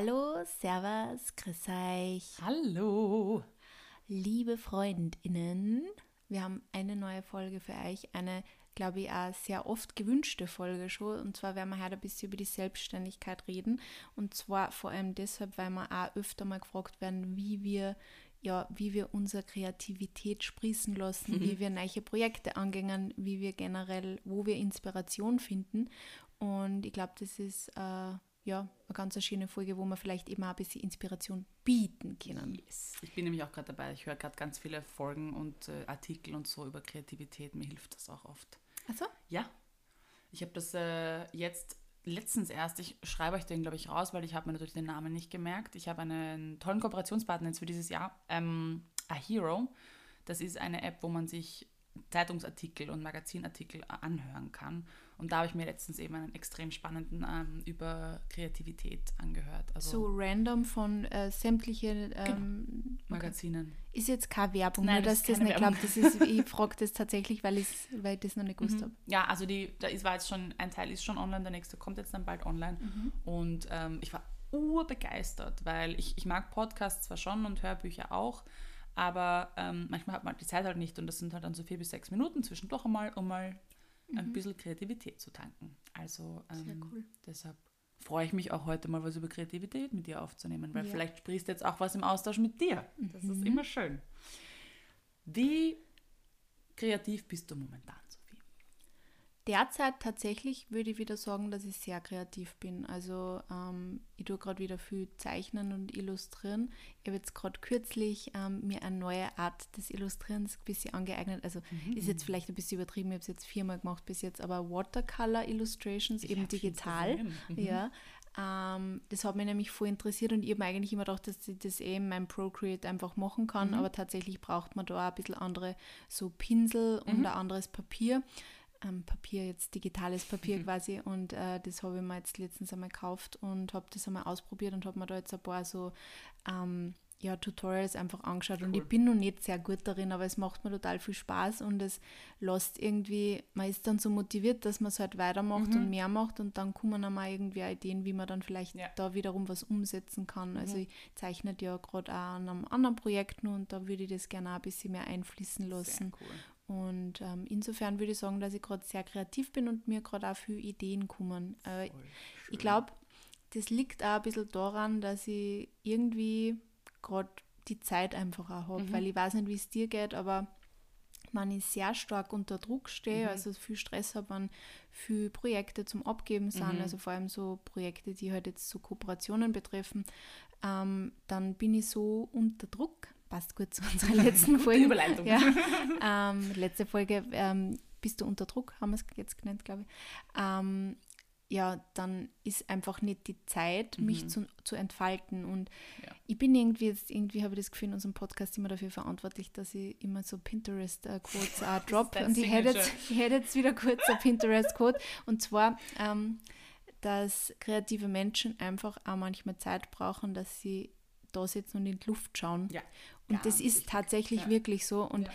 Hallo, Servus, grüß euch. Hallo. Liebe Freundinnen, wir haben eine neue Folge für euch, eine, glaube ich, auch sehr oft gewünschte Folge schon. Und zwar werden wir heute ein bisschen über die Selbstständigkeit reden. Und zwar vor allem deshalb, weil wir auch öfter mal gefragt werden, wie wir ja, wie wir unsere Kreativität sprießen lassen, mhm. wie wir neue Projekte angehen, wie wir generell, wo wir Inspiration finden. Und ich glaube, das ist äh, ja, eine ganz schöne Folge, wo wir vielleicht eben auch ein bisschen Inspiration bieten können. Yes. Ich bin nämlich auch gerade dabei. Ich höre gerade ganz viele Folgen und äh, Artikel und so über Kreativität. Mir hilft das auch oft. Achso? Ja. Ich habe das äh, jetzt letztens erst, ich schreibe euch den, glaube ich, raus, weil ich habe mir natürlich den Namen nicht gemerkt. Ich habe einen tollen Kooperationspartner jetzt für dieses Jahr, ähm, A Hero. Das ist eine App, wo man sich Zeitungsartikel und Magazinartikel anhören kann. Und da habe ich mir letztens eben einen extrem spannenden ähm, über Kreativität angehört. Also so random von äh, sämtlichen ähm, genau. Magazinen. Ist jetzt keine Werbung, Nein, nur dass das, das nicht klappt. Das ist, ich frage das tatsächlich, weil, weil ich das noch nicht gewusst mhm. habe. Ja, also die, da ist, war jetzt schon, ein Teil ist schon online, der nächste kommt jetzt dann bald online. Mhm. Und ähm, ich war urbegeistert, weil ich, ich mag Podcasts zwar schon und Hörbücher auch, aber ähm, manchmal hat man die Zeit halt nicht und das sind halt dann so vier bis sechs Minuten zwischendurch einmal, um mal mhm. ein bisschen Kreativität zu tanken. Also ähm, cool. deshalb freue ich mich auch heute mal was über Kreativität mit dir aufzunehmen, weil ja. vielleicht sprichst du jetzt auch was im Austausch mit dir. Das mhm. ist immer schön. Wie kreativ bist du momentan? Derzeit tatsächlich würde ich wieder sagen, dass ich sehr kreativ bin. Also ähm, ich tue gerade wieder viel zeichnen und illustrieren. Ich habe jetzt gerade kürzlich ähm, mir eine neue Art des Illustrierens ein bisschen angeeignet. Also mhm. ist jetzt vielleicht ein bisschen übertrieben, ich habe es jetzt viermal gemacht bis jetzt, aber Watercolor Illustrations, ich eben digital. Mhm. Ja. Ähm, das hat mich nämlich voll interessiert und ich habe eigentlich immer gedacht, dass ich das eben mein Procreate einfach machen kann, mhm. aber tatsächlich braucht man da auch ein bisschen andere so Pinsel und mhm. ein anderes Papier ähm, Papier, jetzt digitales Papier mhm. quasi. Und äh, das habe ich mir jetzt letztens einmal gekauft und habe das einmal ausprobiert und habe mir da jetzt ein paar so ähm, ja, Tutorials einfach angeschaut. Cool. Und ich bin noch nicht sehr gut darin, aber es macht mir total viel Spaß und es lässt irgendwie, man ist dann so motiviert, dass man es halt weitermacht mhm. und mehr macht und dann kommen dann mal irgendwie Ideen, wie man dann vielleicht ja. da wiederum was umsetzen kann. Also mhm. Also ich zeichne ja gerade auch an einem anderen Projekt nur und da würde ich das gerne auch ein bisschen mehr einfließen lassen. Cool. Und ähm, insofern würde ich sagen, dass ich gerade sehr kreativ bin und mir gerade auch viele Ideen kommen. Äh, ich glaube, das liegt auch ein bisschen daran, dass ich irgendwie gerade die Zeit einfach auch habe, mhm. weil ich weiß nicht, wie es dir geht, aber wenn ich sehr stark unter Druck stehe, mhm. also viel Stress habe, wenn viele Projekte zum Abgeben sind, mhm. also vor allem so Projekte, die halt jetzt so Kooperationen betreffen, ähm, dann bin ich so unter Druck, passt gut zu unserer letzten Folge. Überleitung. Ja. Ähm, letzte Folge, ähm, bist du unter Druck, haben wir es jetzt genannt, glaube ich. Ähm, ja, dann ist einfach nicht die Zeit, mich mhm. zu, zu entfalten. Und ja. ich bin irgendwie jetzt, irgendwie habe ich das Gefühl, in unserem Podcast immer dafür verantwortlich, dass ich immer so Pinterest-Quotes äh, drop. Und ich hätte, jetzt, ich hätte jetzt wieder kurz ein Pinterest-Quote. Und zwar, ähm, dass kreative Menschen einfach auch manchmal Zeit brauchen, dass sie da sitzen und in die Luft schauen. Ja. Und das ist tatsächlich ja. wirklich so. Und ja.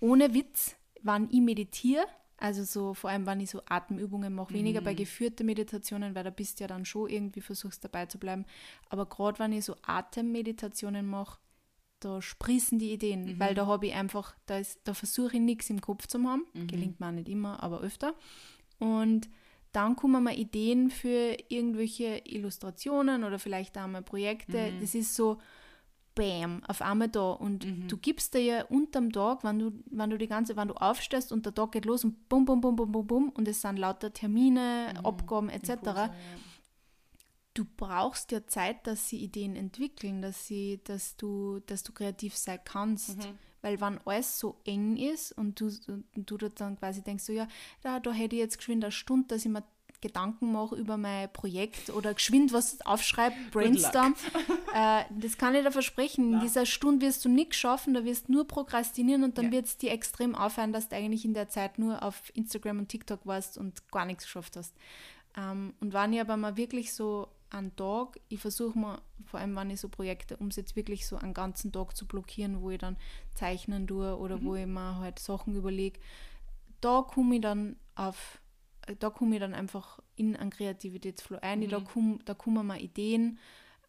ohne Witz, wann ich meditiere, also so vor allem, wenn ich so Atemübungen mache, weniger mhm. bei geführten Meditationen, weil da bist du ja dann schon irgendwie versuchst dabei zu bleiben. Aber gerade wenn ich so Atemmeditationen mache, da sprießen die Ideen, mhm. weil da habe ich einfach, da, da versuche ich nichts im Kopf zu haben. Mhm. Gelingt mir auch nicht immer, aber öfter. Und dann kommen mir Ideen für irgendwelche Illustrationen oder vielleicht auch mal Projekte. Mhm. Das ist so, bam, auf einmal da. Und mhm. du gibst dir ja unterm Tag, wenn du, wenn du die ganze, wenn du aufstehst und der Tag geht los und bum, bum, bum, bum, bum, bum und es sind lauter Termine, mhm. Abgaben etc. Impulse, ja. Du brauchst ja Zeit, dass sie Ideen entwickeln, dass sie, dass du, dass du kreativ sein kannst. Mhm. Weil wenn alles so eng ist und du, und du dann quasi denkst, so ja, da, da hätte ich jetzt geschwind eine Stunde, dass ich mir Gedanken mache über mein Projekt oder geschwind was aufschreibe, brainstorm. äh, das kann ich dir versprechen. In dieser Stunde wirst du nichts schaffen, da wirst du nur prokrastinieren und dann ja. wird es dir extrem aufhören, dass du eigentlich in der Zeit nur auf Instagram und TikTok warst und gar nichts geschafft hast. Ähm, und wenn ich aber mal wirklich so einen Tag, ich versuche mal, vor allem wenn ich so Projekte umsetze, wirklich so einen ganzen Tag zu blockieren, wo ich dann zeichnen tue oder mhm. wo ich mir halt Sachen überlege, da komme ich dann auf da komme ich dann einfach in einen Kreativitätsflow ein. Mhm. Da, komm, da kommen mir Ideen.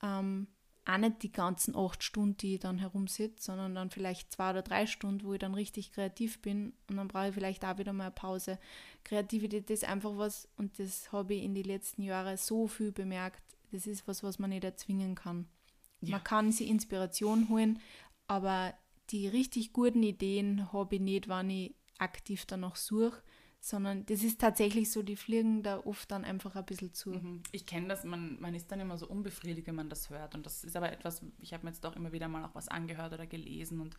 Ähm, auch nicht die ganzen acht Stunden, die ich dann herumsitze, sondern dann vielleicht zwei oder drei Stunden, wo ich dann richtig kreativ bin und dann brauche ich vielleicht auch wieder mal eine Pause. Kreativität ist einfach was, und das habe ich in den letzten Jahren so viel bemerkt, das ist was, was man nicht erzwingen kann. Ja. Man kann sich Inspiration holen, aber die richtig guten Ideen habe ich nicht, wenn ich aktiv danach suche, sondern das ist tatsächlich so, die fliegen da oft dann einfach ein bisschen zu. Mhm. Ich kenne das, man, man ist dann immer so unbefriedigt, wenn man das hört. Und das ist aber etwas, ich habe mir jetzt auch immer wieder mal auch was angehört oder gelesen. Und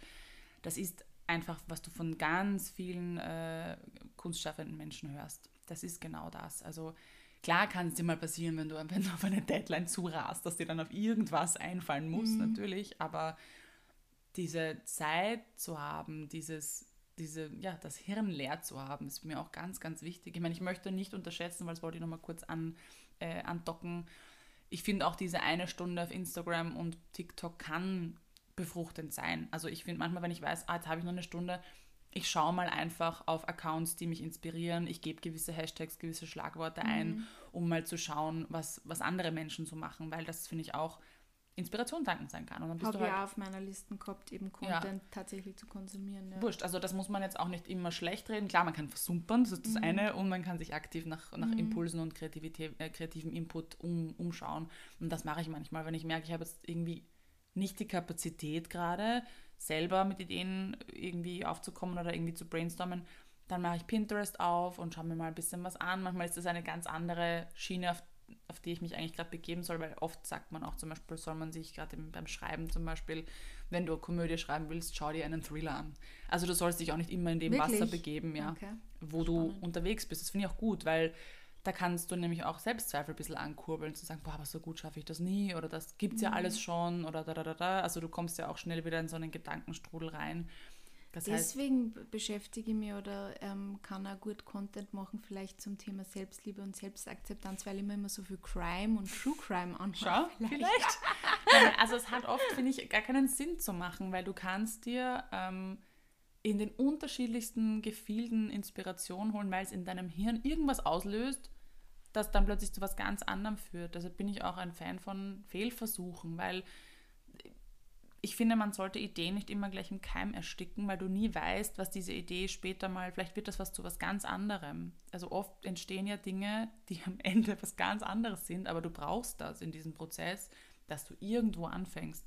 das ist einfach, was du von ganz vielen äh, kunstschaffenden Menschen hörst. Das ist genau das. Also klar kann es dir mal passieren, wenn du, wenn du auf eine Deadline zurast, dass dir dann auf irgendwas einfallen muss, Mhm. natürlich. Aber diese Zeit zu haben, dieses diese, ja, das Hirn leer zu haben, ist mir auch ganz, ganz wichtig. Ich meine, ich möchte nicht unterschätzen, weil das wollte ich nochmal kurz an, äh, andocken. Ich finde auch diese eine Stunde auf Instagram und TikTok kann befruchtend sein. Also ich finde manchmal, wenn ich weiß, ah, jetzt habe ich noch eine Stunde, ich schaue mal einfach auf Accounts, die mich inspirieren. Ich gebe gewisse Hashtags, gewisse Schlagworte ein, um mal zu schauen, was, was andere Menschen so machen, weil das finde ich auch Inspiration tanken sein kann. Und dann bist Habe du halt auch auf meiner Liste gehabt, eben Ja. Content tatsächlich zu konsumieren. Ja. Wurscht, also das muss man jetzt auch nicht immer schlecht reden. Klar, man kann versumpern, das ist das eine, und man kann sich aktiv nach, nach Impulsen und Kreativität, äh, kreativem Input um, umschauen. Und das mache ich manchmal, wenn ich merke, ich habe jetzt irgendwie nicht die Kapazität gerade, selber mit Ideen irgendwie aufzukommen oder irgendwie zu brainstormen. Dann mache ich Pinterest auf und schaue mir mal ein bisschen was an. Manchmal ist das eine ganz andere Schiene, auf, auf die ich mich eigentlich gerade begeben soll, weil oft sagt man auch zum Beispiel, soll man sich gerade im- beim Schreiben zum Beispiel, wenn du eine Komödie schreiben willst, schau dir einen Thriller an. Also du sollst dich auch nicht immer in dem Wirklich? Wasser begeben, ja, Okay. wo du Spannend. unterwegs bist. Das finde ich auch gut, weil da kannst du nämlich auch Selbstzweifel ein bisschen ankurbeln, zu sagen, boah, aber so gut schaffe ich das nie oder das gibt es ja alles schon oder da, da, da, da. Also du kommst ja auch schnell wieder in so einen Gedankenstrudel rein. Das heißt, Deswegen b- beschäftige ich mich oder ähm, kann auch gut Content machen, vielleicht zum Thema Selbstliebe und Selbstakzeptanz, weil ich mir immer so viel Crime und True Crime anschaue. Schau, vielleicht. Nein, also es hat oft, finde ich, gar keinen Sinn zu machen, weil du kannst dir ähm, in den unterschiedlichsten Gefilden Inspiration holen, weil es in deinem Hirn irgendwas auslöst, das dann plötzlich zu was ganz anderem führt. Deshalb bin ich auch ein Fan von Fehlversuchen, weil ich finde, man sollte Ideen nicht immer gleich im Keim ersticken, weil du nie weißt, was diese Idee später mal, vielleicht wird das was zu was ganz anderem. Also oft entstehen ja Dinge, die am Ende was ganz anderes sind, aber du brauchst das in diesem Prozess, dass du irgendwo anfängst.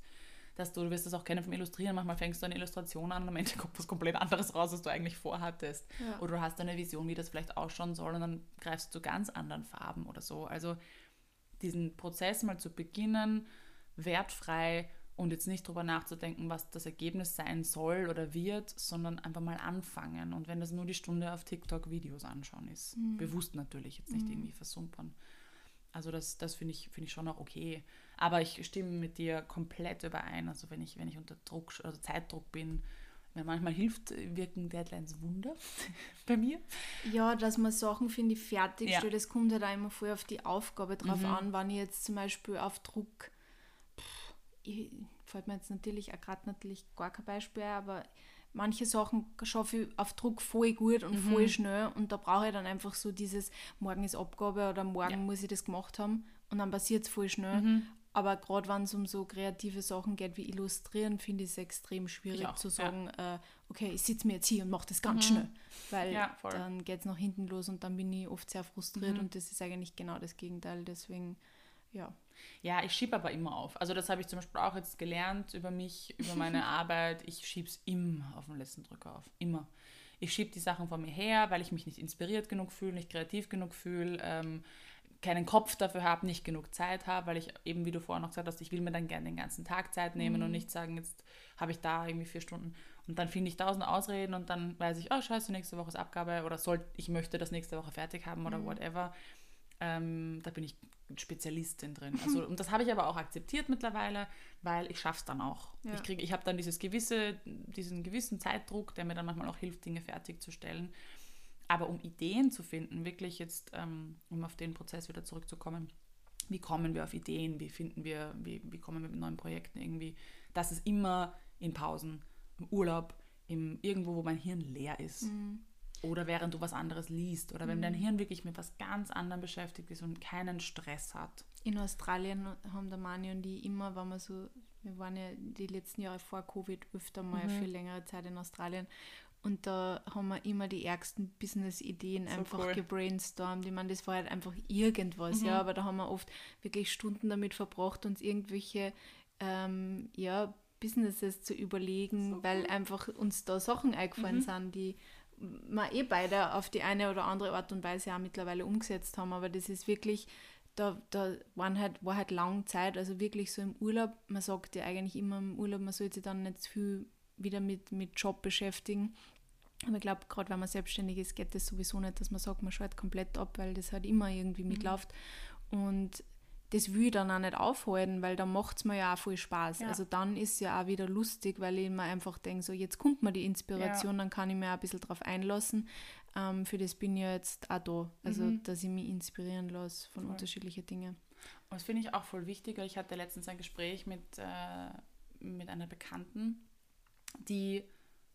Dass du, du wirst das auch kennen vom Illustrieren, manchmal fängst du eine Illustration an und am Ende kommt was komplett anderes raus, als du eigentlich vorhattest. Ja. Oder du hast eine Vision, wie das vielleicht ausschauen soll und dann greifst du zu ganz anderen Farben oder so. Also diesen Prozess mal zu beginnen, wertfrei und jetzt nicht drüber nachzudenken, was das Ergebnis sein soll oder wird, sondern einfach mal anfangen. Und wenn das nur die Stunde auf TikTok Videos anschauen ist, bewusst natürlich, jetzt nicht irgendwie versumpern. Also das, das finde ich, finde ich schon auch okay. Aber ich stimme mit dir komplett überein. Also wenn ich, wenn ich unter Druck, also Zeitdruck bin, weil manchmal hilft, äh, wirken Deadlines Wunder bei mir. Ja, dass man Sachen, finde ich, fertigstellt. Ja. Mhm. Das kommt halt auch immer voll auf die Aufgabe drauf an, wenn ich jetzt zum Beispiel auf Druck, pff, ich, fällt mir jetzt natürlich auch gerade natürlich gar kein Beispiel, aber manche Sachen schaffe ich auf Druck voll gut und Mhm. voll schnell und da brauche ich dann einfach so dieses, morgen ist Abgabe oder morgen Ja. Mhm. muss ich das gemacht haben und dann passiert es voll schnell. Aber gerade wenn es um so kreative Sachen geht wie Illustrieren, finde ich es extrem schwierig auch, zu ja. sagen, äh, okay, ich sitze mir jetzt hier und mache das ganz schnell. Weil Mhm. Ja, dann geht es nach hinten los und dann bin ich oft sehr frustriert und das ist eigentlich genau das Gegenteil. Deswegen, ja. Ja, ich schiebe aber immer auf. Also das habe ich zum Beispiel auch jetzt gelernt über mich, über meine Arbeit. Ich schiebe es immer auf den letzten Drücker auf. Immer. Ich schiebe die Sachen von mir her, weil ich mich nicht inspiriert genug fühle, nicht kreativ genug fühle, ähm, keinen Kopf dafür habe, nicht genug Zeit habe, weil ich eben, wie du vorher noch gesagt hast, ich will mir dann gerne den ganzen Tag Zeit nehmen und nicht sagen, jetzt habe ich da irgendwie vier Stunden. Und dann finde ich tausend Ausreden und dann weiß ich, oh scheiße, nächste Woche ist Abgabe oder soll, ich möchte das nächste Woche fertig haben oder whatever. Ähm, da bin ich Spezialistin drin. Also, und das habe ich aber auch akzeptiert mittlerweile, weil ich schaffe es dann auch. Ja. Ich, krieg, ich habe dann dieses gewisse, diesen gewissen Zeitdruck, der mir dann manchmal auch hilft, Dinge fertigzustellen. Aber um Ideen zu finden, wirklich jetzt, ähm, um auf den Prozess wieder zurückzukommen, wie kommen wir auf Ideen, wie finden wir, wie, wie kommen wir mit neuen Projekten irgendwie, das ist immer in Pausen, im Urlaub, im, irgendwo, wo mein Hirn leer ist. Oder während du was anderes liest oder wenn Mhm. dein Hirn wirklich mit was ganz anderem beschäftigt ist und keinen Stress hat. In Australien haben der Mani und ich immer, wenn wir so, wir waren ja die letzten Jahre vor Covid öfter mal Mhm. für längere Zeit in Australien und da haben wir immer die ärgsten Business-Ideen So einfach cool. gebrainstormt. Ich meine, das war halt einfach irgendwas, Mhm. ja, aber da haben wir oft wirklich Stunden damit verbracht, uns irgendwelche, ähm, ja, Businesses zu überlegen, So weil einfach uns da Sachen eingefallen Mhm. sind, die wir eh beide auf die eine oder andere Art und Weise auch mittlerweile umgesetzt haben, aber das ist wirklich, da, da waren halt, war halt lang Zeit, also wirklich so im Urlaub, man sagt ja eigentlich immer im Urlaub, man sollte sich dann nicht zu viel wieder mit, mit Job beschäftigen. Aber ich glaube, gerade wenn man selbstständig ist, geht das sowieso nicht, dass man sagt, man schaltet komplett ab, weil das halt immer irgendwie mitläuft. Und das will ich dann auch nicht aufhalten, weil dann macht es mir ja auch voll Spaß. Ja. Also dann ist es ja auch wieder lustig, weil ich mir einfach denke, so jetzt kommt mir die Inspiration, dann kann ich mir auch ein bisschen drauf einlassen. Ähm, für das bin ich ja jetzt auch da. Also, Mhm. dass ich mich inspirieren lasse von Voll. unterschiedlichen Dingen. Und das finde ich auch voll wichtig, weil ich hatte letztens ein Gespräch mit, äh, mit einer Bekannten, die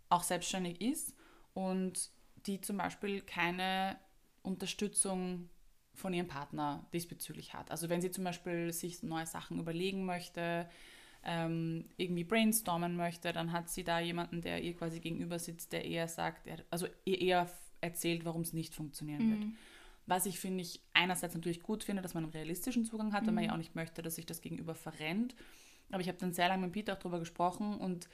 auch selbstständig ist und die zum Beispiel keine Unterstützung von ihrem Partner diesbezüglich hat. Also wenn sie zum Beispiel sich neue Sachen überlegen möchte, ähm, irgendwie brainstormen möchte, dann hat sie da jemanden, der ihr quasi gegenüber sitzt, der eher sagt, also ihr eher erzählt, warum es nicht funktionieren wird. Was ich finde ich einerseits natürlich gut finde, dass man einen realistischen Zugang hat, weil man ja auch nicht möchte, dass sich das Gegenüber verrennt. Aber ich habe dann sehr lange mit Peter auch darüber gesprochen und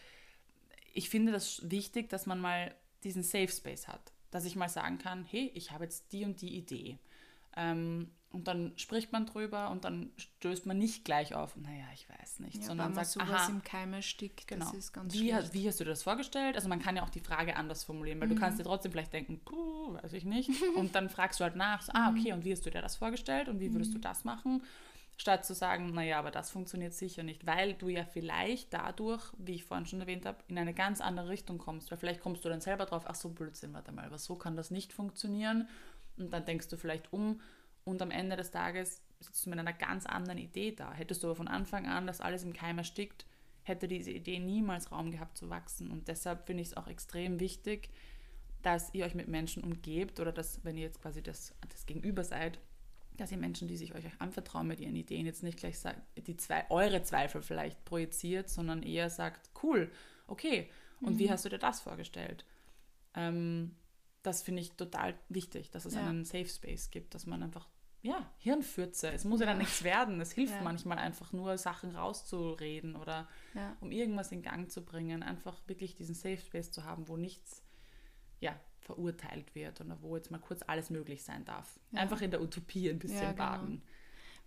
ich finde das wichtig, dass man mal diesen Safe Space hat. Dass ich mal sagen kann, hey, ich habe jetzt die und die Idee. Ähm, und dann spricht man drüber und dann stößt man nicht gleich auf, naja, ich weiß nicht, Ja, sondern sagt, sowas aha, im Keim erstickt, Genau. das ist ganz wie, hast, wie hast du dir das vorgestellt? Also man kann ja auch die Frage anders formulieren, weil du kannst dir trotzdem vielleicht denken, puh, weiß ich nicht. Und dann fragst du halt nach, so, ah, okay, und wie hast du dir das vorgestellt und wie würdest du das machen? Statt zu sagen, naja, aber das funktioniert sicher nicht, weil du ja vielleicht dadurch, wie ich vorhin schon erwähnt habe, in eine ganz andere Richtung kommst. Weil vielleicht kommst du dann selber drauf, ach so, Blödsinn, warte mal, aber so kann das nicht funktionieren. Und dann denkst du vielleicht um und am Ende des Tages sitzt du mit einer ganz anderen Idee da. Hättest du aber von Anfang an das alles im Keim erstickt, hätte diese Idee niemals Raum gehabt zu wachsen. Und deshalb finde ich es auch extrem wichtig, dass ihr euch mit Menschen umgebt oder dass, wenn ihr jetzt quasi das, das Gegenüber seid, dass ihr Menschen, die sich euch anvertrauen mit ihren Ideen, jetzt nicht gleich sagt, die zwei, eure Zweifel vielleicht projiziert, sondern eher sagt, cool, okay, und wie hast du dir das vorgestellt? Ähm, das finde ich total wichtig, dass es Ja. einen Safe Space gibt, dass man einfach, ja, Hirnfürze, es muss ja, dann nichts werden, es hilft Ja. manchmal einfach nur, Sachen rauszureden oder um irgendwas in Gang zu bringen, einfach wirklich diesen Safe Space zu haben, wo nichts ja, verurteilt wird oder wo jetzt mal kurz alles möglich sein darf. Einfach in der Utopie ein bisschen genau. baden.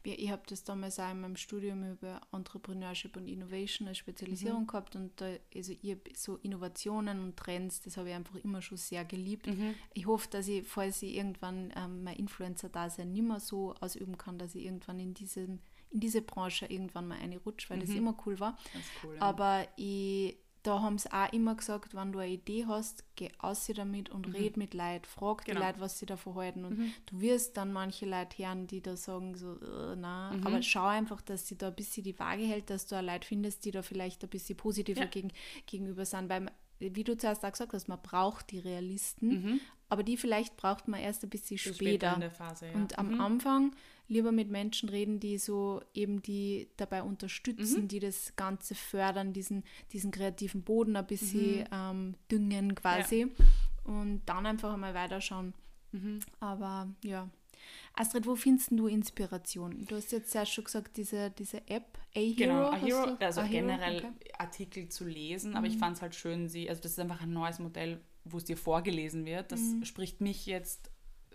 Ich habe das damals auch in meinem Studium über Entrepreneurship und Innovation als Spezialisierung Mhm. gehabt und da, also ich, so Innovationen und Trends, das habe ich einfach immer schon sehr geliebt. Mhm. Ich hoffe, dass ich, falls ich irgendwann ähm, mein Influencer-Dasein nicht mehr so ausüben kann, dass ich irgendwann in, diesem, in diese Branche irgendwann mal eine rutsche, weil das Mhm. immer cool war. Cool. Ja. Aber ich, da haben sie auch immer gesagt, wenn du eine Idee hast, geh aus damit und red mit Leuten, frag Genau. die Leute, was sie davon halten. Und Mhm. du wirst dann manche Leute hören, die da sagen so, äh, na, Mhm. aber schau einfach, dass sie da ein bisschen die Waage hält, dass du auch Leute findest, die da vielleicht ein bisschen positiver Ja. gegen, gegenüber sind. Weil, wie du zuerst auch gesagt hast, man braucht die Realisten, Mhm. aber die vielleicht braucht man erst ein bisschen Bis später. in der Phase, ja. Und am Mhm. Anfang lieber mit Menschen reden, die so eben die dabei unterstützen, Mhm. die das Ganze fördern, diesen, diesen kreativen Boden ein bisschen Mhm. ähm, düngen quasi. Und dann einfach einmal weiterschauen. Mhm. Aber ja. Astrid, wo findest du Inspiration? Du hast jetzt zuerst schon gesagt, diese, diese App, A-Hero. Genau, Ahero, also A-Hero, generell okay. Artikel zu lesen, aber Mhm. ich fand es halt schön, sie, also das ist einfach ein neues Modell, wo es dir vorgelesen wird. Das Mhm. spricht mich jetzt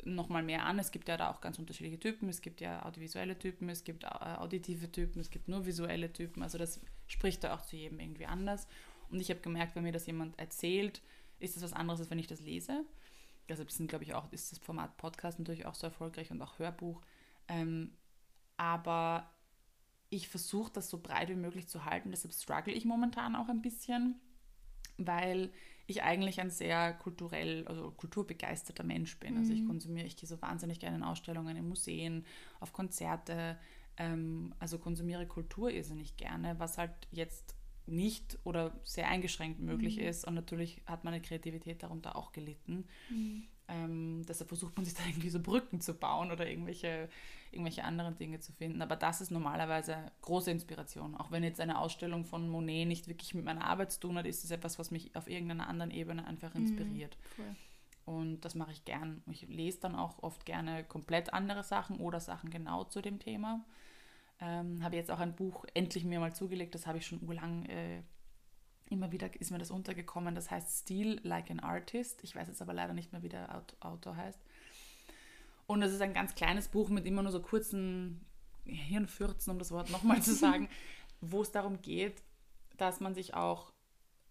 nochmal mehr an. Es gibt ja da auch ganz unterschiedliche Typen. Es gibt ja audiovisuelle Typen, es gibt äh, auditive Typen, es gibt nur visuelle Typen. Also das spricht da auch zu jedem irgendwie anders. Und ich habe gemerkt, wenn mir das jemand erzählt, ist das was anderes, als wenn ich das lese. Deshalb sind, glaube ich, auch, ist das Format Podcast natürlich auch so erfolgreich und auch Hörbuch. Ähm, aber ich versuche das so breit wie möglich zu halten. Deshalb struggle ich momentan auch ein bisschen, weil ich eigentlich ein sehr kulturell, also kulturbegeisterter Mensch bin. Also ich Mhm. konsumiere, ich gehe so wahnsinnig gerne in Ausstellungen, in Museen, auf Konzerte, ähm, also konsumiere Kultur irrsinnig gerne, was halt jetzt nicht oder sehr eingeschränkt möglich mhm. ist. Und natürlich hat meine Kreativität darunter auch gelitten. Mhm. Ähm, deshalb versucht man sich da irgendwie so Brücken zu bauen oder irgendwelche, irgendwelche anderen Dinge zu finden. Aber das ist normalerweise große Inspiration. Auch wenn jetzt eine Ausstellung von Monet nicht wirklich mit meiner Arbeit zu tun hat, ist es etwas, was mich auf irgendeiner anderen Ebene einfach mhm. inspiriert. Mhm. Und das mache ich gern. Ich lese dann auch oft gerne komplett andere Sachen oder Sachen genau zu dem Thema. Ähm, habe jetzt auch ein Buch endlich mir mal zugelegt, das habe ich schon urlang, äh, immer wieder ist mir das untergekommen, das heißt Steel Like an Artist. Ich weiß jetzt aber leider nicht mehr, wie der Autor heißt. Und es ist ein ganz kleines Buch mit immer nur so kurzen Hirnfürzen, um das Wort nochmal zu sagen, wo es darum geht, dass man sich auch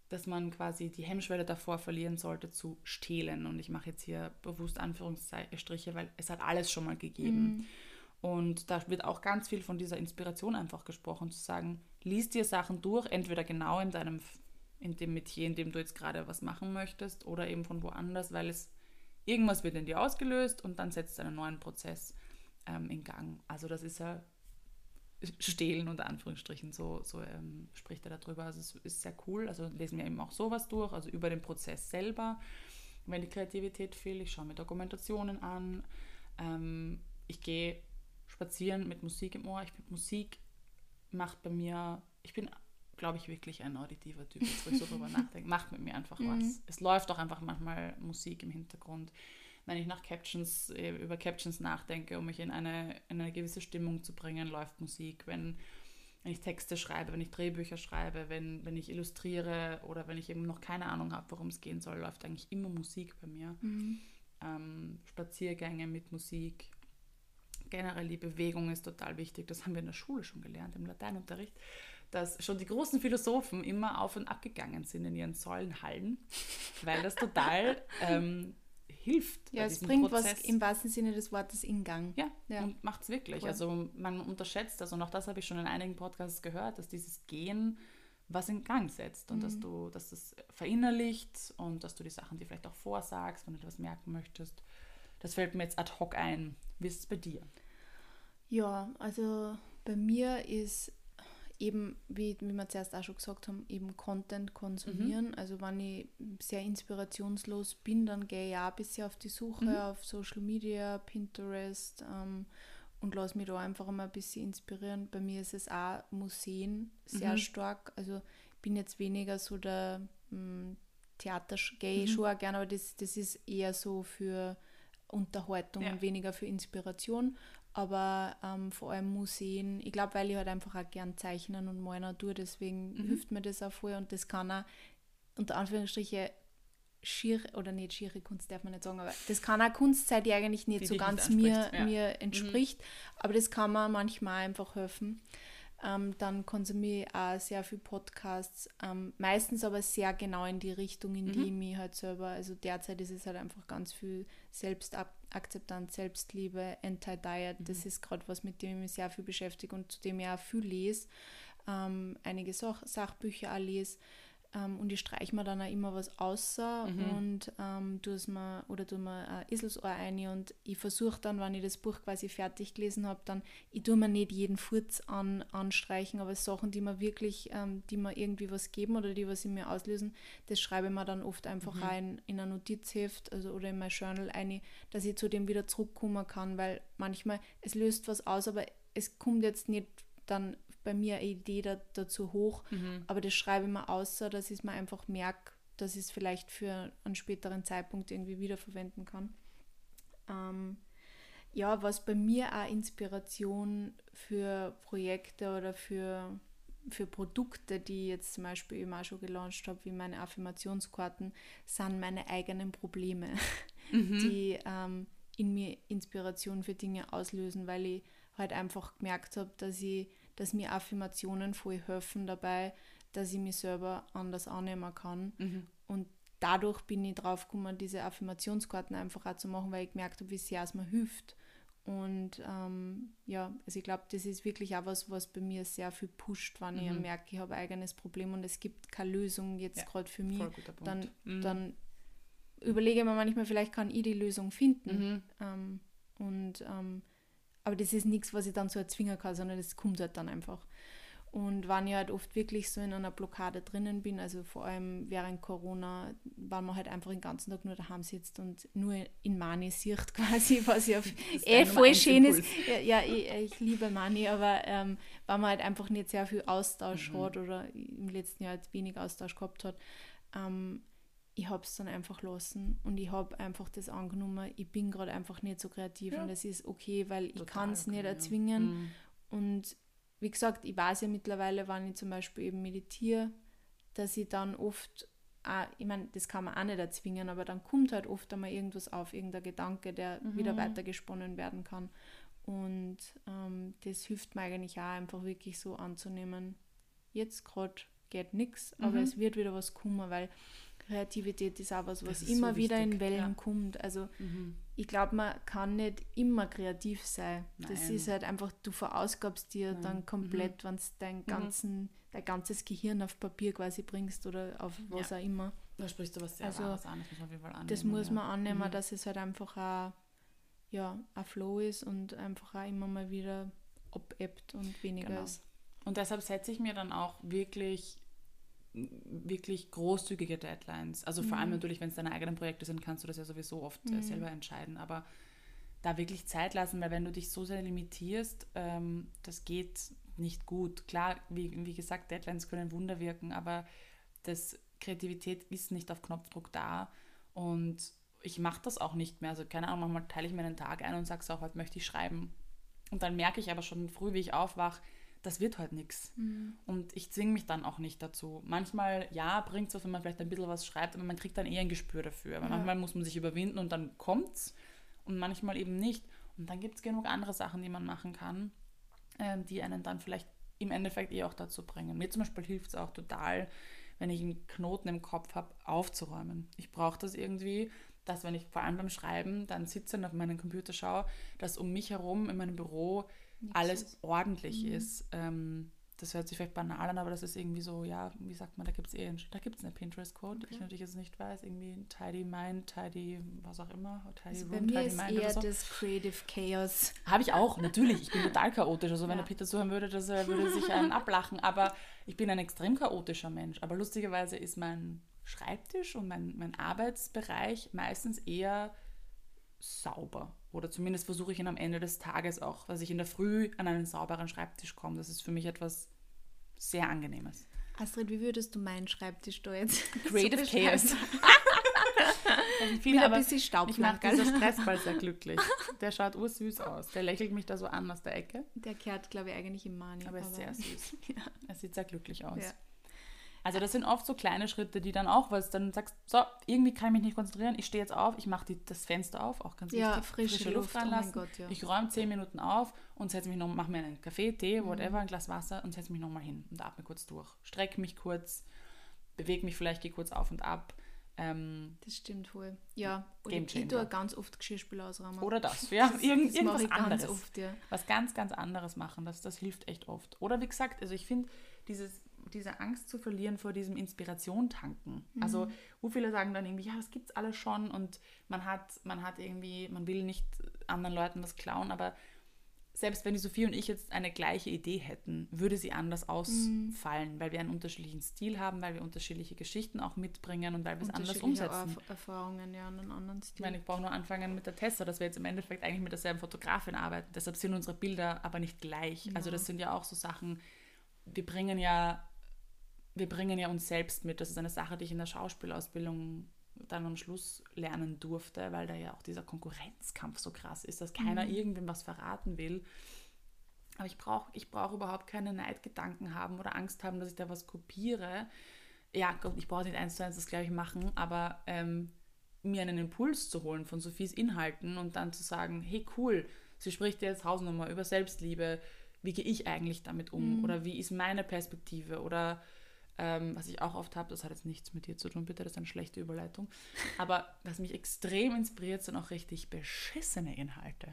dass man quasi die Hemmschwelle davor verlieren sollte zu stehlen. Und ich mache jetzt hier bewusst Anführungsstriche, weil es hat alles schon mal gegeben. Mhm. Und da wird auch ganz viel von dieser Inspiration einfach gesprochen, zu sagen, lies dir Sachen durch, entweder genau in deinem, in dem Metier, in dem du jetzt gerade was machen möchtest, oder eben von woanders, weil es irgendwas wird in dir ausgelöst und dann setzt einen neuen Prozess ähm, in Gang. Also das ist ja Stehlen unter Anführungsstrichen, so, so ähm, spricht er darüber. Also es ist sehr cool. Also lesen wir eben auch sowas durch, also über den Prozess selber. Wenn die Kreativität fehlt, ich schaue mir Dokumentationen an. Ähm, ich gehe spazieren mit Musik im Ohr. Ich finde, Musik macht bei mir, ich bin, glaube ich, wirklich ein auditiver Typ, jetzt wo ich so drüber nachdenke, macht mit mir einfach mhm. was. Es läuft auch einfach manchmal Musik im Hintergrund wenn ich nach Captions, äh, über Captions nachdenke, um mich in eine, in eine gewisse Stimmung zu bringen, läuft Musik. Wenn, wenn ich Texte schreibe, wenn ich Drehbücher schreibe, wenn, wenn ich illustriere oder wenn ich eben noch keine Ahnung habe, worum es gehen soll, läuft eigentlich immer Musik bei mir. Mhm. Ähm, Spaziergänge mit Musik. Generell die Bewegung ist total wichtig. Das haben wir in der Schule schon gelernt, im Lateinunterricht dass schon die großen Philosophen immer auf und ab gegangen sind in ihren Säulenhallen, weil das total ähm, hilft. Ja, es bringt Prozess. was im wahrsten Sinne des Wortes in Gang. Ja, ja. und macht es wirklich. Cool. Also man unterschätzt das und auch das habe ich schon in einigen Podcasts gehört, dass dieses Gehen was in Gang setzt und mhm. dass du, dass das verinnerlicht und dass du die Sachen dir vielleicht auch vorsagst, wenn du etwas merken möchtest. Das fällt mir jetzt ad hoc ein. Wie ist es bei dir? Ja, also bei mir ist eben, wie, wie wir zuerst auch schon gesagt haben, eben Content konsumieren. Mhm. Also wenn ich sehr inspirationslos bin, dann gehe ich auch ein bisschen auf die Suche mhm. auf Social Media, Pinterest ähm, und lasse mich da einfach mal ein bisschen inspirieren. Bei mir ist es auch Museen sehr mhm. stark. Also ich bin jetzt weniger so der ähm, Theater, gehe ich mhm. schon auch gerne, aber das, das ist eher so für Unterhaltung ja. und weniger für Inspiration aber ähm, vor allem Museen, ich glaube, weil ich halt einfach auch gern zeichnen und malen Natur, deswegen mhm. hilft mir das auch voll und das kann auch unter Anführungsstrichen schier oder nicht schiere Kunst darf man nicht sagen, aber das kann auch Kunst sein, die eigentlich nicht die so ganz mir, ja. mir entspricht, mhm. aber das kann man manchmal einfach helfen. Ähm, dann konsumiere ich auch sehr viel Podcasts, ähm, meistens aber sehr genau in die Richtung, in die mhm. ich mich halt selber, also derzeit ist es halt einfach ganz viel Selbstakzeptanz, Selbstliebe, Anti-Diet, mhm. das ist gerade was, mit dem ich mich sehr viel beschäftige und zu dem ich auch viel lese, ähm, einige Sach Sachbücher auch lese. Ähm, und ich streiche mir dann auch immer was außer mhm. und ähm, tue es mir oder tue mir ein Eselsohr ein und ich versuche dann, wenn ich das Buch quasi fertig gelesen habe, dann, ich tue mir nicht jeden Furz an, anstreichen, aber Sachen, die mir wirklich, ähm, die mir irgendwie was geben oder die was in mir auslösen, das schreibe ich mir dann oft einfach mhm. rein in ein Notizheft also, oder in mein Journal ein, dass ich zu dem wieder zurückkommen kann, weil manchmal, es löst was aus, aber es kommt jetzt nicht dann bei mir eine Idee da, dazu hoch, mhm. aber das schreibe ich mir außer, dass ich es mir einfach merke, dass ich es vielleicht für einen späteren Zeitpunkt irgendwie wiederverwenden kann. Ähm, ja, was bei mir auch Inspiration für Projekte oder für, für Produkte, die ich jetzt zum Beispiel auch schon gelauncht habe, wie meine Affirmationskarten, sind meine eigenen Probleme, mhm. die ähm, in mir Inspiration für Dinge auslösen, weil ich halt einfach gemerkt habe, dass ich dass mir Affirmationen voll helfen dabei, dass ich mich selber anders annehmen kann. Mhm. Und dadurch bin ich drauf gekommen, diese Affirmationskarten einfach auch zu machen, weil ich gemerkt habe, wie sehr es mir hilft. Und ähm, ja, also ich glaube, das ist wirklich auch was, was bei mir sehr viel pusht, wenn mhm. ich merke, ich habe ein eigenes Problem und es gibt keine Lösung jetzt ja, gerade für mich. Dann, mhm. dann überlege ich mir manchmal, vielleicht kann ich die Lösung finden. Mhm. Ähm, und ähm, aber das ist nichts, was ich dann so erzwingen kann, sondern das kommt halt dann einfach. Und wenn ich halt oft wirklich so in einer Blockade drinnen bin, also vor allem während Corona, weil man halt einfach den ganzen Tag nur daheim sitzt und nur in Mani sieht quasi, was ja eh voll schön ist. Ja, ja ich, ich, liebe Mani, aber ähm, weil man halt einfach nicht sehr viel Austausch mhm. hat oder im letzten Jahr halt wenig Austausch gehabt hat, ähm, ich habe es dann einfach lassen und ich habe einfach das angenommen, ich bin gerade einfach nicht so kreativ ja. und es ist okay, weil Total ich kann es okay, nicht erzwingen ja. mhm. und wie gesagt, ich weiß ja mittlerweile, wenn ich zum Beispiel eben meditiere, dass ich dann oft, auch, ich meine, das kann man auch nicht erzwingen, aber dann kommt halt oft einmal irgendwas auf, irgendein Gedanke, der mhm. wieder weitergesponnen werden kann. Und ähm, das hilft mir eigentlich auch einfach wirklich so anzunehmen. Jetzt gerade geht nichts, aber mhm. es wird wieder was kommen, weil Kreativität ist auch was, was immer so wieder in Wellen ja. kommt. Also mhm. ich glaube, man kann nicht immer kreativ sein. Nein. Das ist halt einfach, du verausgabst dir Nein. dann komplett, mhm. wenn du dein, mhm. ganzen, dein ganzes Gehirn auf Papier quasi bringst oder auf was ja. auch immer. Da sprichst du was sehr also, Wahres an, das muss man auf jeden Fall annehmen. Das muss man annehmen, mhm. dass es halt einfach auch, ja, ein Flow ist und einfach auch immer mal wieder abebbt und weniger genau. ist. Und deshalb setze ich mir dann auch wirklich wirklich großzügige Deadlines. Also vor allem mhm. natürlich, wenn es deine eigenen Projekte sind, kannst du das ja sowieso oft äh, mhm. selber entscheiden. Aber da wirklich Zeit lassen, weil wenn du dich so sehr limitierst, ähm, das geht nicht gut. Klar, wie, wie gesagt, Deadlines können Wunder wirken, aber das Kreativität ist nicht auf Knopfdruck da. Und ich mache das auch nicht mehr. Also keine Ahnung, manchmal teile ich mir einen Tag ein und sage so, heute möchte ich schreiben. Und dann merke ich aber schon früh, wie ich aufwache, das wird halt nichts. Mhm. Und ich zwinge mich dann auch nicht dazu. Manchmal, ja, bringt es was, wenn man vielleicht ein bisschen was schreibt, aber man kriegt dann eher ein Gespür dafür. Aber ja. manchmal muss man sich überwinden und dann kommt es und manchmal eben nicht. Und dann gibt es genug andere Sachen, die man machen kann, äh, die einen dann vielleicht im Endeffekt eher auch dazu bringen. Mir zum Beispiel hilft es auch total, wenn ich einen Knoten im Kopf habe, aufzuräumen. Ich brauche das irgendwie, dass wenn ich vor allem beim Schreiben dann sitze und auf meinen Computer schaue, dass um mich herum in meinem Büro alles ist. ordentlich mhm. ist. Ähm, das hört sich vielleicht banal an, aber das ist irgendwie so, ja, wie sagt man, da gibt es eh da gibt's eine Pinterest-Code, okay. ich natürlich jetzt nicht weiß, irgendwie Tidy Mind, Tidy, was auch immer, Tidy also Room, bei mir Tidy ist Mind eher so. das Creative Chaos. Habe ich auch, natürlich, ich bin total chaotisch, also wenn ja. der Peter zuhören würde, das äh, würde sich einen ablachen, aber ich bin ein extrem chaotischer Mensch, aber lustigerweise ist mein Schreibtisch und mein, mein Arbeitsbereich meistens eher sauber. Oder zumindest versuche ich ihn am Ende des Tages auch, dass ich in der Früh an einen sauberen Schreibtisch komme. Das ist für mich etwas sehr Angenehmes. Astrid, wie würdest du meinen Schreibtisch da jetzt Creative so Chaos. also viel, ein bisschen Staub. Ich mache dieser Stressball sehr glücklich. Der schaut ursüß aus. Der lächelt mich da so an aus der Ecke. Der kehrt, glaube ich, eigentlich im Mani. Aber er ist sehr süß. ja. Er sieht sehr glücklich aus. Ja. Also das sind oft so kleine Schritte, die dann auch, weil du dann sagst, so, irgendwie kann ich mich nicht konzentrieren, ich stehe jetzt auf, ich mache das Fenster auf, auch ganz ja, wichtig, frische, frische Luft, Luft oh reinlassen. Oh Gott, ja. Ich räume zehn Minuten auf und setze mich noch, mache mir einen Kaffee, Tee, mhm. whatever, ein Glas Wasser und setze mich nochmal hin und atme kurz durch. Strecke mich kurz, bewege mich vielleicht, gehe kurz auf und ab. Ähm, das stimmt wohl. Ja, oder Game ich tue ganz oft Geschirrspüler ausräumen. Oder das, ja. Das, Irgend, das irgendwas anderes. Oft, ja. Was ganz, ganz anderes machen, das, das hilft echt oft. Oder wie gesagt, also ich finde, dieses diese Angst zu verlieren vor diesem Inspiration tanken. Mhm. Also, wo viele sagen dann irgendwie, ja, das gibt's alles schon und man hat, man hat irgendwie, man will nicht anderen Leuten was klauen, aber selbst wenn die Sophie und ich jetzt eine gleiche Idee hätten, würde sie anders ausfallen, mhm. weil wir einen unterschiedlichen Stil haben, weil wir unterschiedliche Geschichten auch mitbringen und weil wir es anders umsetzen. Erfahrungen, ja, einen anderen Stil. Ich meine, ich brauche nur anfangen mit der Tessa, dass wir jetzt im Endeffekt eigentlich mit derselben Fotografin arbeiten. Deshalb sind unsere Bilder aber nicht gleich. Ja. Also das sind ja auch so Sachen, wir bringen ja wir bringen ja uns selbst mit. Das ist eine Sache, die ich in der Schauspielausbildung dann am Schluss lernen durfte, weil da ja auch dieser Konkurrenzkampf so krass ist, dass keiner mhm. irgendwem was verraten will. Aber ich brauche ich brauch überhaupt keine Neidgedanken haben oder Angst haben, dass ich da was kopiere. Ja, ich brauche nicht eins zu eins das gleiche machen, aber ähm, mir einen Impuls zu holen von Sophies Inhalten und dann zu sagen, hey cool, sie spricht jetzt Hausnummer über Selbstliebe, wie gehe ich eigentlich damit um? Mhm. Oder wie ist meine Perspektive? Oder ähm, was ich auch oft habe, das hat jetzt nichts mit dir zu tun, bitte, das ist eine schlechte Überleitung. Aber was mich extrem inspiriert, sind auch richtig beschissene Inhalte.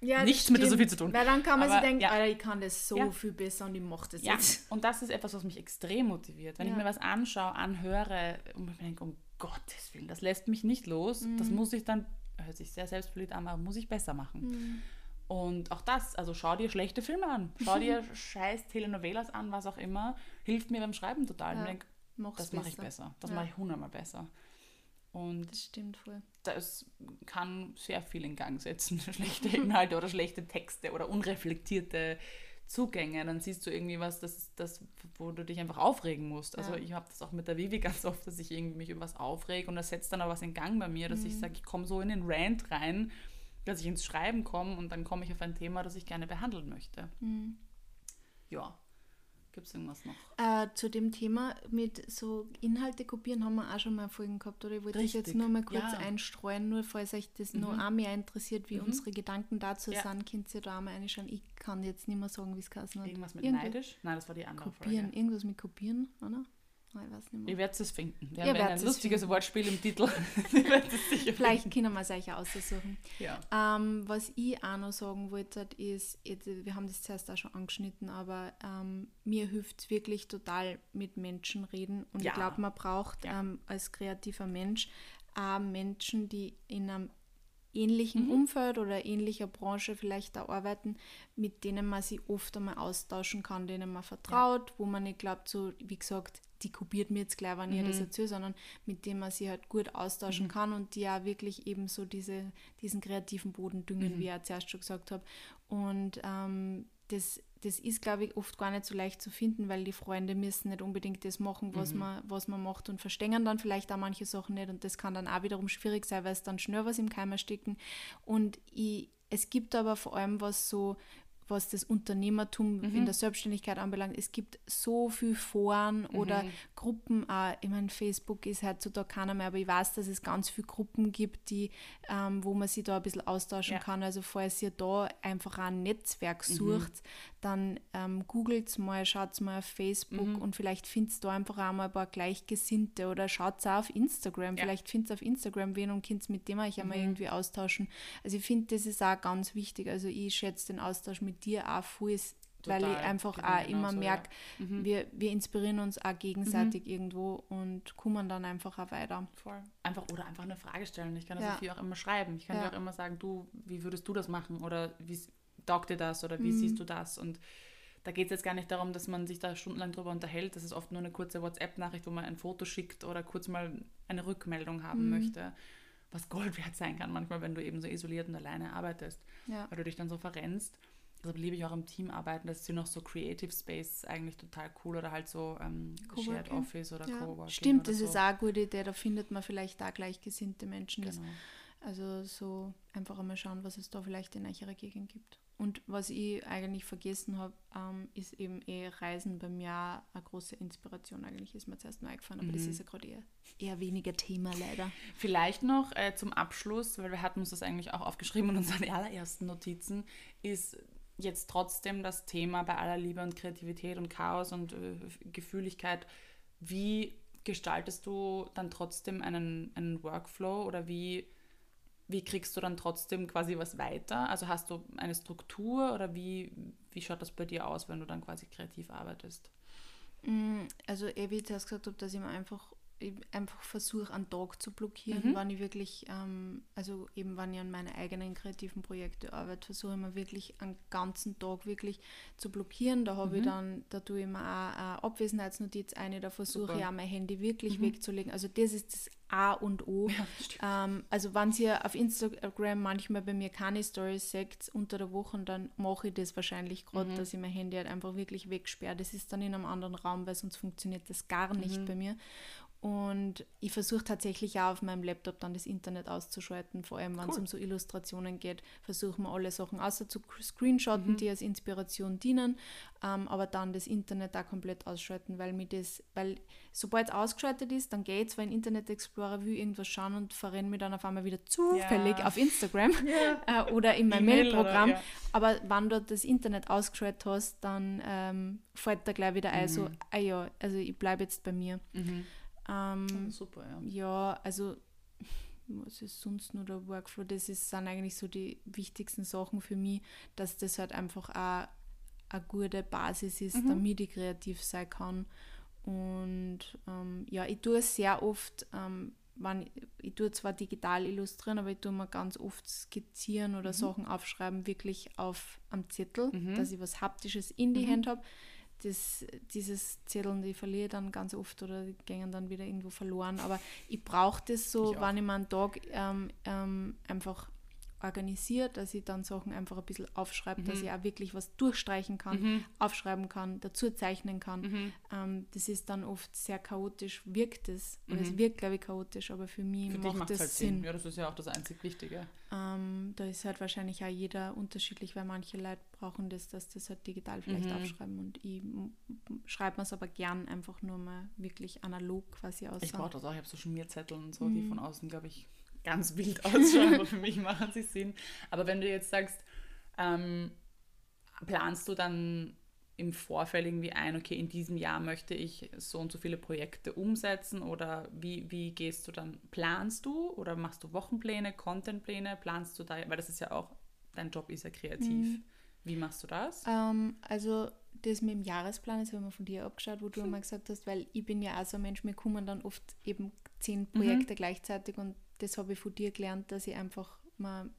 Ja, Nichts mit der Sophie zu tun. Weil dann kann man aber, sich denken, ja. Alter, ich kann das so ja. viel besser und ich mache das ja. jetzt. Und das ist etwas, was mich extrem motiviert. Wenn ich mir was anschaue, anhöre und mir denke, um Gottes Willen, das lässt mich nicht los. Mhm. Das muss ich dann, hört sich sehr selbstverliebt an, aber muss ich besser machen. Mhm. Und auch das, also schau dir schlechte Filme an, schau dir scheiß Telenovelas an, was auch immer, hilft mir beim Schreiben total. Ja, ich denk, das mache ich besser, das ja. mache ich hundertmal besser. Und das stimmt voll. Das kann sehr viel in Gang setzen, schlechte Inhalte oder schlechte Texte oder unreflektierte Zugänge. Dann siehst du irgendwie was, das, das, wo du dich einfach aufregen musst. Also ja. ich habe das auch mit der Vivi ganz oft, dass ich irgendwie mich über was aufrege und das setzt dann auch was in Gang bei mir, dass mhm. ich sage, ich komme so in den Rant rein, dass ich ins Schreiben komme und dann komme ich auf ein Thema, das ich gerne behandeln möchte. Mhm. Ja. Gibt es irgendwas noch? Äh, zu dem Thema mit so Inhalte kopieren haben wir auch schon mal Folgen gehabt, oder? Ich wollte Richtig. das jetzt nur mal kurz ja. einstreuen, nur falls euch das mhm. noch auch mehr interessiert, wie mhm. unsere Gedanken dazu ja. sind, könnt ihr da auch mal reinschauen. Ich kann jetzt nicht mehr sagen, wie es geheißen hat. Irgendwas mit Irgendwas neidisch? Nein, das war die andere Kopieren, Folge. irgendwas mit kopieren, oder? Ich weiß nicht mehr. Ihr werdet es finden. Wir haben ein lustiges finden. Wortspiel im Titel. Vielleicht können wir es euch aussuchen. Ja. Ähm, was ich auch noch sagen wollte, ist, wir haben das zuerst auch schon angeschnitten, aber ähm, mir hilft es wirklich total mit Menschen reden. Und ja. ich glaube, man braucht ja. ähm, als kreativer Mensch auch Menschen, die in einem ähnlichen mhm. Umfeld oder ähnlicher Branche vielleicht da arbeiten, mit denen man sich oft einmal austauschen kann, denen man vertraut, ja. wo man nicht glaubt, so wie gesagt, die kopiert mir jetzt gleich, wenn mhm. ich das erzähle, sondern mit dem man sich halt gut austauschen mhm. kann und die ja wirklich eben so diese, diesen kreativen Boden düngen, mhm. wie ich zuerst schon gesagt habe. Und ähm, das, das ist, glaube ich, oft gar nicht so leicht zu finden, weil die Freunde müssen nicht unbedingt das machen, was, mhm. man, was man macht und verstehen dann vielleicht auch manche Sachen nicht und das kann dann auch wiederum schwierig sein, weil es dann schnell was im Keim stecken. Und ich, es gibt aber vor allem was so was das Unternehmertum mhm. in der Selbstständigkeit anbelangt. Es gibt so viele Foren mhm. oder Gruppen. Äh, ich meine, Facebook ist heutzutage keiner mehr, aber ich weiß, dass es ganz viele Gruppen gibt, die, ähm, wo man sich da ein bisschen austauschen ja. kann. Also falls ihr da einfach ein Netzwerk mhm. sucht, mhm. Dann ähm, googelt mal, schaut mal auf Facebook mhm. und vielleicht findet da einfach auch mal ein paar Gleichgesinnte oder schaut auch auf Instagram. Ja. Vielleicht findet auf Instagram wen und könnt mit dem euch einmal mhm. irgendwie austauschen. Also ich finde, das ist auch ganz wichtig. Also ich schätze den Austausch mit dir auch viel weil ich einfach auch immer merke, ja. mhm. wir, wir inspirieren uns auch gegenseitig mhm. irgendwo und kommen dann einfach auch weiter. Voll. Einfach oder einfach eine Frage stellen. Ich kann das ja. auch immer schreiben. Ich kann ja. dir auch immer sagen, du, wie würdest du das machen oder wie taugt dir das oder wie mhm. siehst du das? Und da geht es jetzt gar nicht darum, dass man sich da stundenlang drüber unterhält. Das ist oft nur eine kurze WhatsApp-Nachricht, wo man ein Foto schickt oder kurz mal eine Rückmeldung haben mhm. möchte. Was Gold wert sein kann manchmal, wenn du eben so isoliert und alleine arbeitest. Weil du dich dann so verrennst deshalb liebe ich auch im Team arbeiten. Das ist hier noch so Creative Space eigentlich total cool oder halt so ähm, Shared Office oder ja. Coworking. Stimmt, das so. ist auch eine gute Idee. Da findet man vielleicht da gleichgesinnte Menschen. Genau. Also so einfach einmal schauen, was es da vielleicht in eurer Gegend gibt. Und was ich eigentlich vergessen habe, ähm, ist eben eh Reisen bei mir eine große Inspiration. Eigentlich ist mir zuerst mal eingefallen, aber mhm. das ist ja gerade eher, eher weniger Thema leider. Vielleicht noch äh, zum Abschluss, weil wir hatten uns das eigentlich auch aufgeschrieben in unseren allerersten Notizen, ist jetzt trotzdem das Thema bei aller Liebe und Kreativität und Chaos und äh, Gefühligkeit, wie gestaltest du dann trotzdem einen, einen Workflow oder wie, wie kriegst du dann trotzdem quasi was weiter? Also hast du eine Struktur oder wie, wie schaut das bei dir aus, wenn du dann quasi kreativ arbeitest? Mm, also, wie ich gesagt habe, dass ich mir einfach einfach versuche, einen Tag zu blockieren, mhm. wann ich wirklich, ähm, also eben wenn ich an meine eigenen kreativen Projekte arbeite, versuche ich mir wirklich einen ganzen Tag wirklich zu blockieren. Da habe mhm. ich dann, da tue ich mir auch eine Abwesenheitsnotiz ein, da versuche ich auch mein Handy wirklich mhm. wegzulegen. Also das ist das A und O. Ja, ähm, also wenn ihr auf Instagram manchmal bei mir keine Stories seht unter der Woche, dann mache ich das wahrscheinlich gerade, mhm. dass ich mein Handy halt einfach wirklich wegsperre. Das ist dann in einem anderen Raum, weil sonst funktioniert das gar nicht mhm. bei mir. Und ich versuche tatsächlich auch auf meinem Laptop dann das Internet auszuschalten, vor allem wenn es um so Illustrationen geht, versuchen wir alle Sachen außer zu screenshotten, mhm. die als Inspiration dienen, ähm, aber dann das Internet da komplett ausschalten, weil mir das, weil sobald es ausgeschaltet ist, dann geht es, weil Internet Explorer will irgendwas schauen und verrenne mich dann auf einmal wieder zufällig ja. auf Instagram ja. äh, oder in mein Mailprogramm. Ja. Aber wenn du das Internet ausgeschaltet hast, dann ähm, fällt da gleich wieder mhm. ein, so, mhm. ah ja, also ich bleibe jetzt bei mir. Mhm. Ähm, super, ja. Ja, also was ist sonst nur der Workflow? Das ist, sind eigentlich so die wichtigsten Sachen für mich, dass das halt einfach auch eine gute Basis ist, mhm. damit ich kreativ sein kann. Und ähm, ja, ich tue es sehr oft, ähm, wenn, ich tue zwar digital illustrieren, aber ich tue mir ganz oft skizzieren oder mhm. Sachen aufschreiben, wirklich auf am Zettel, mhm. dass ich was Haptisches in die mhm. Hand habe. Das, dieses Zetteln, die verliere ich dann ganz oft oder die gehen dann wieder irgendwo verloren. Aber ich brauche das so, ich wenn ich mir einen Tag ähm, ähm, einfach organisiert, dass ich dann Sachen einfach ein bisschen aufschreibe, mhm. dass ich auch wirklich was durchstreichen kann, mhm. aufschreiben kann, dazu zeichnen kann. Mhm. Ähm, das ist dann oft sehr chaotisch, wirkt es. Oder es mhm. wirkt, glaube ich, chaotisch, aber für mich für macht das halt Sinn. Sinn. Ja, das ist ja auch das einzig Wichtige. Ähm, da ist halt wahrscheinlich auch jeder unterschiedlich, weil manche Leute brauchen das, dass das halt digital vielleicht mhm. aufschreiben und ich schreibe mir es aber gern einfach nur mal wirklich analog quasi aus. Ich brauche das auch, ich habe so Schmierzettel und so, die mhm. von außen, glaube ich, ganz wild ausschauen, aber für mich machen sie Sinn. Aber wenn du jetzt sagst, ähm, planst du dann im Vorfeld irgendwie ein, okay, in diesem Jahr möchte ich so und so viele Projekte umsetzen oder wie, wie gehst du dann, planst du oder machst du Wochenpläne, Contentpläne, planst du da, weil das ist ja auch, dein Job ist ja kreativ. Mhm. Wie machst du das? Ähm, also das mit dem Jahresplan, das haben wir von dir abgeschaut, wo du hm. einmal gesagt hast, weil ich bin ja auch so ein Mensch, mir kommen dann oft eben zehn Projekte mhm. gleichzeitig und das habe ich von dir gelernt, dass ich einfach mal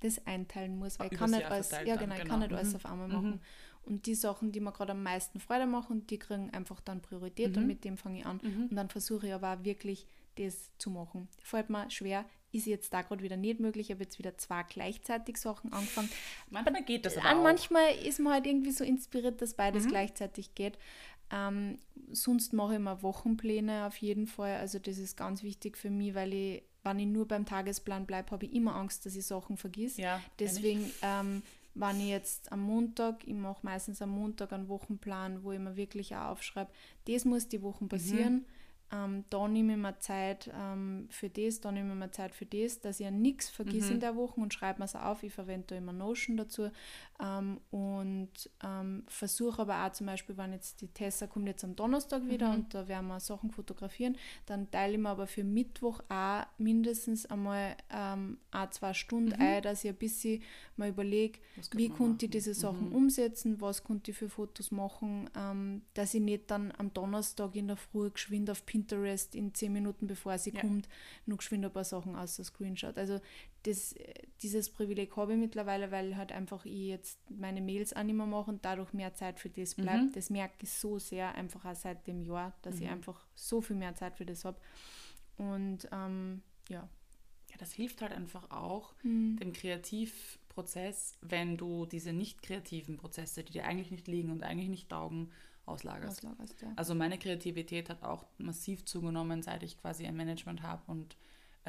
das einteilen muss, weil ich kann nicht alles, ja genau, ich kann nicht alles genau. auf einmal mhm. machen. Und die Sachen, die mir gerade am meisten Freude machen, die kriegen einfach dann Priorität mhm. und mit dem fange ich an. Mhm. Und dann versuche ich aber wirklich das zu machen. Fällt mir schwer, ist jetzt da gerade wieder nicht möglich. Ich habe jetzt wieder zwei gleichzeitig Sachen angefangen. Manchmal geht das aber auch. Manchmal ist man halt irgendwie so inspiriert, dass beides mhm. gleichzeitig geht. Ähm, sonst mache ich mir Wochenpläne auf jeden Fall. Also das ist ganz wichtig für mich, weil ich wenn ich nur beim Tagesplan bleibe, habe ich immer Angst, dass ich Sachen vergiss. Ja, Deswegen. Ähm, wenn ich jetzt am Montag, ich mache meistens am Montag einen Wochenplan, wo ich mir wirklich auch aufschreibe, das muss die Woche passieren. Mhm ähm, da nehme ich mir Zeit ähm, für das, da nehme ich mir Zeit für das, dass ich ja nichts vergiss mhm. in der Woche und schreibe mir es auf. Ich verwende da immer Notion dazu ähm, und ähm, versuche aber auch zum Beispiel, wenn jetzt die Tessa kommt jetzt am Donnerstag wieder mhm. und da werden wir Sachen fotografieren, dann teile ich mir aber für Mittwoch auch mindestens einmal ähm, auch zwei Stunden mhm. ein, dass ich ein bisschen mal überlege, wie konnte ich diese Sachen mhm. umsetzen, was konnte ich für Fotos machen, ähm, dass ich nicht dann am Donnerstag in der Früh geschwind auf Pinterest in zehn Minuten, bevor sie ja. kommt, noch geschwind ein paar Sachen aus der Screenshot. Also das, dieses Privileg habe ich mittlerweile, weil halt einfach ich jetzt meine Mails auch nicht mehr mache und dadurch mehr Zeit für das bleibt. Mhm. Das merke ich so sehr, einfach auch seit dem Jahr, dass mhm. ich einfach so viel mehr Zeit für das habe. Und ähm, ja. Ja, das hilft halt einfach auch mhm. dem Kreativprozess, wenn du diese nicht kreativen Prozesse, die dir eigentlich nicht liegen und eigentlich nicht taugen, auslagerst. auslagerst ja. Also meine Kreativität hat auch massiv zugenommen, seit ich quasi ein Management habe und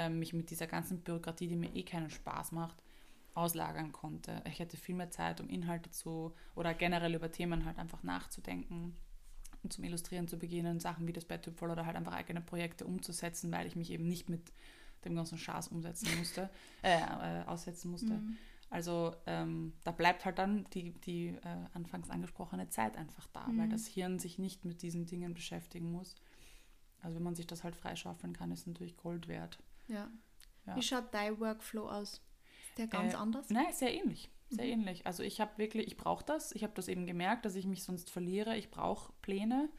mich mit dieser ganzen Bürokratie, die mir eh keinen Spaß macht, auslagern konnte. Ich hätte viel mehr Zeit, um Inhalte zu oder generell über Themen halt einfach nachzudenken und zum Illustrieren zu beginnen, Sachen wie das Bettüpfel oder halt einfach eigene Projekte umzusetzen, weil ich mich eben nicht mit dem ganzen Schaß umsetzen musste, äh, äh, aussetzen musste. Mhm. Also ähm, da bleibt halt dann die, die äh, anfangs angesprochene Zeit einfach da, mhm. weil das Hirn sich nicht mit diesen Dingen beschäftigen muss. Also wenn man sich das halt freischaufeln kann, ist natürlich Gold wert. Ja. ja. Wie schaut dein Workflow aus? Ist der ganz äh, anders? Nein, sehr ähnlich. Sehr mhm. ähnlich. Also ich habe wirklich, ich brauche das. Ich habe das eben gemerkt, dass ich mich sonst verliere. Ich brauche Pläne.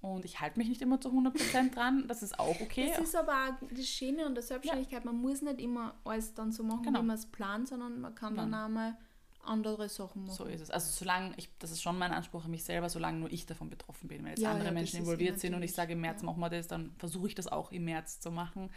Und ich halte mich nicht immer zu 100% dran, das ist auch okay. Das ist aber auch das Schöne an der Selbstständigkeit, ja. man muss nicht immer alles dann so machen, genau. wie man es plant, sondern man kann dann auch mal andere Sachen machen. So ist es. Also solange, ich, das ist schon mein Anspruch an mich selber, solange nur ich davon betroffen bin. Wenn jetzt ja, andere ja, Menschen involviert sind und ich sage, im März machen wir das, dann versuche ich das auch im März zu machen.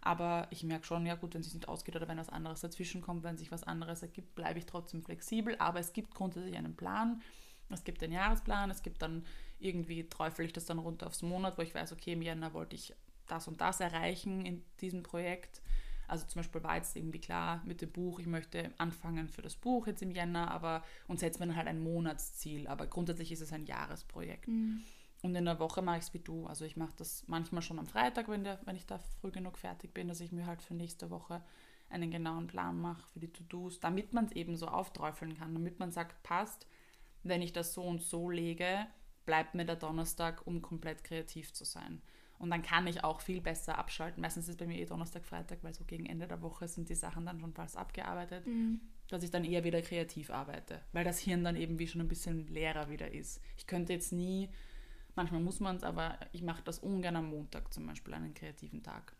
Aber ich merke schon, ja gut, wenn es nicht ausgeht oder wenn was anderes dazwischen kommt, wenn sich was anderes ergibt, bleibe ich trotzdem flexibel. Aber es gibt grundsätzlich einen Plan. Es gibt den Jahresplan, es gibt dann irgendwie träufel ich das dann runter aufs Monat, wo ich weiß, okay, im Jänner wollte ich das und das erreichen in diesem Projekt. Also zum Beispiel war jetzt irgendwie klar mit dem Buch, ich möchte anfangen für das Buch jetzt im Jänner, aber und setze mir dann halt ein Monatsziel. Aber grundsätzlich ist es ein Jahresprojekt. Mhm. Und in der Woche mache ich es wie du. Also ich mache das manchmal schon am Freitag, wenn, der, wenn ich da früh genug fertig bin, dass ich mir halt für nächste Woche einen genauen Plan mache für die To-Dos, damit man es eben so aufträufeln kann, damit man sagt, passt, wenn ich das so und so lege, bleibt mir der Donnerstag, um komplett kreativ zu sein. Und dann kann ich auch viel besser abschalten. Meistens ist es bei mir eh Donnerstag, Freitag, weil so gegen Ende der Woche sind die Sachen dann schon fast abgearbeitet, mhm. dass ich dann eher wieder kreativ arbeite, weil das Hirn dann eben wie schon ein bisschen leerer wieder ist. Ich könnte jetzt nie, manchmal muss man es, aber ich mache das ungern am Montag zum Beispiel, einen kreativen Tag.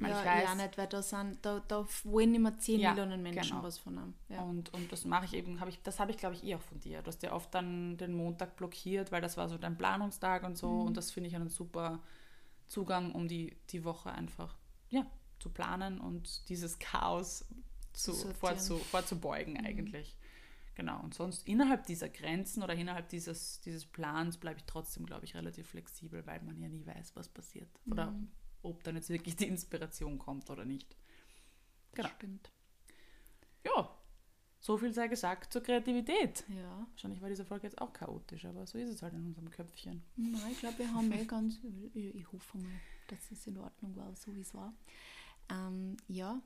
Weil ja, ich weiß, ja, nicht, weil da sind, da, da wollen immer 10 Ja, Millionen Menschen genau. was von einem. Ja. Und, und das mache ich eben, habe ich, das habe ich glaube ich eh auch von dir. Du hast ja oft dann den Montag blockiert, weil das war so dein Planungstag und so. Mhm. Und das finde ich einen super Zugang, um die, die Woche einfach ja, zu planen und dieses Chaos zu, vorzu, vorzubeugen Mhm. Genau. Und sonst innerhalb dieser Grenzen oder innerhalb dieses, dieses Plans bleibe ich trotzdem, glaube ich, relativ flexibel, weil man ja nie weiß, was passiert. Oder Mhm. ob dann jetzt wirklich die Inspiration kommt oder nicht. Genau. Stimmt. Ja, so viel sei gesagt zur Kreativität. Ja. Wahrscheinlich war diese Folge jetzt auch chaotisch, aber so ist es halt in unserem Köpfchen. Nein, ich glaube, wir haben eh ganz. Ich, ich hoffe mal, dass es in Ordnung war, so wie es war. Ähm, ja,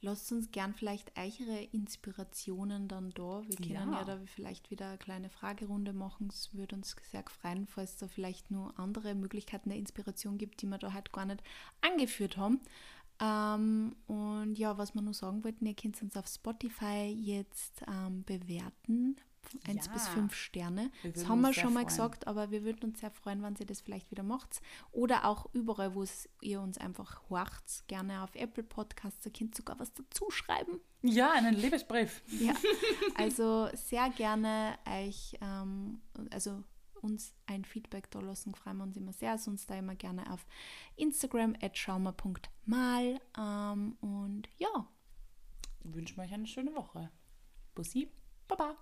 lasst uns gern vielleicht eure Inspirationen dann da. Wir können ja, Ja. da vielleicht wieder eine kleine Fragerunde machen. Es würde uns sehr freuen, falls da vielleicht nur andere Möglichkeiten der Inspiration gibt, die wir da halt gar nicht angeführt haben. Ähm, und ja, was wir nur sagen wollten, ihr könnt uns auf Spotify jetzt ähm, bewerten. 1 Ja. bis 5 Sterne. Wir Das haben wir schon mal freuen. gesagt, aber wir würden uns sehr freuen, wenn ihr das vielleicht wieder macht. Oder auch überall, wo es ihr uns einfach horcht, gerne auf Apple Podcasts. Da könnt ihr sogar was dazu schreiben. Ja, einen Liebesbrief. Ja, also sehr gerne euch, ähm, also uns ein Feedback da lassen, freuen wir uns immer sehr. Sonst da immer gerne auf Instagram at schaumer.mal ähm, und ja, Wünschen wir euch eine schöne Woche. Bussi, Baba.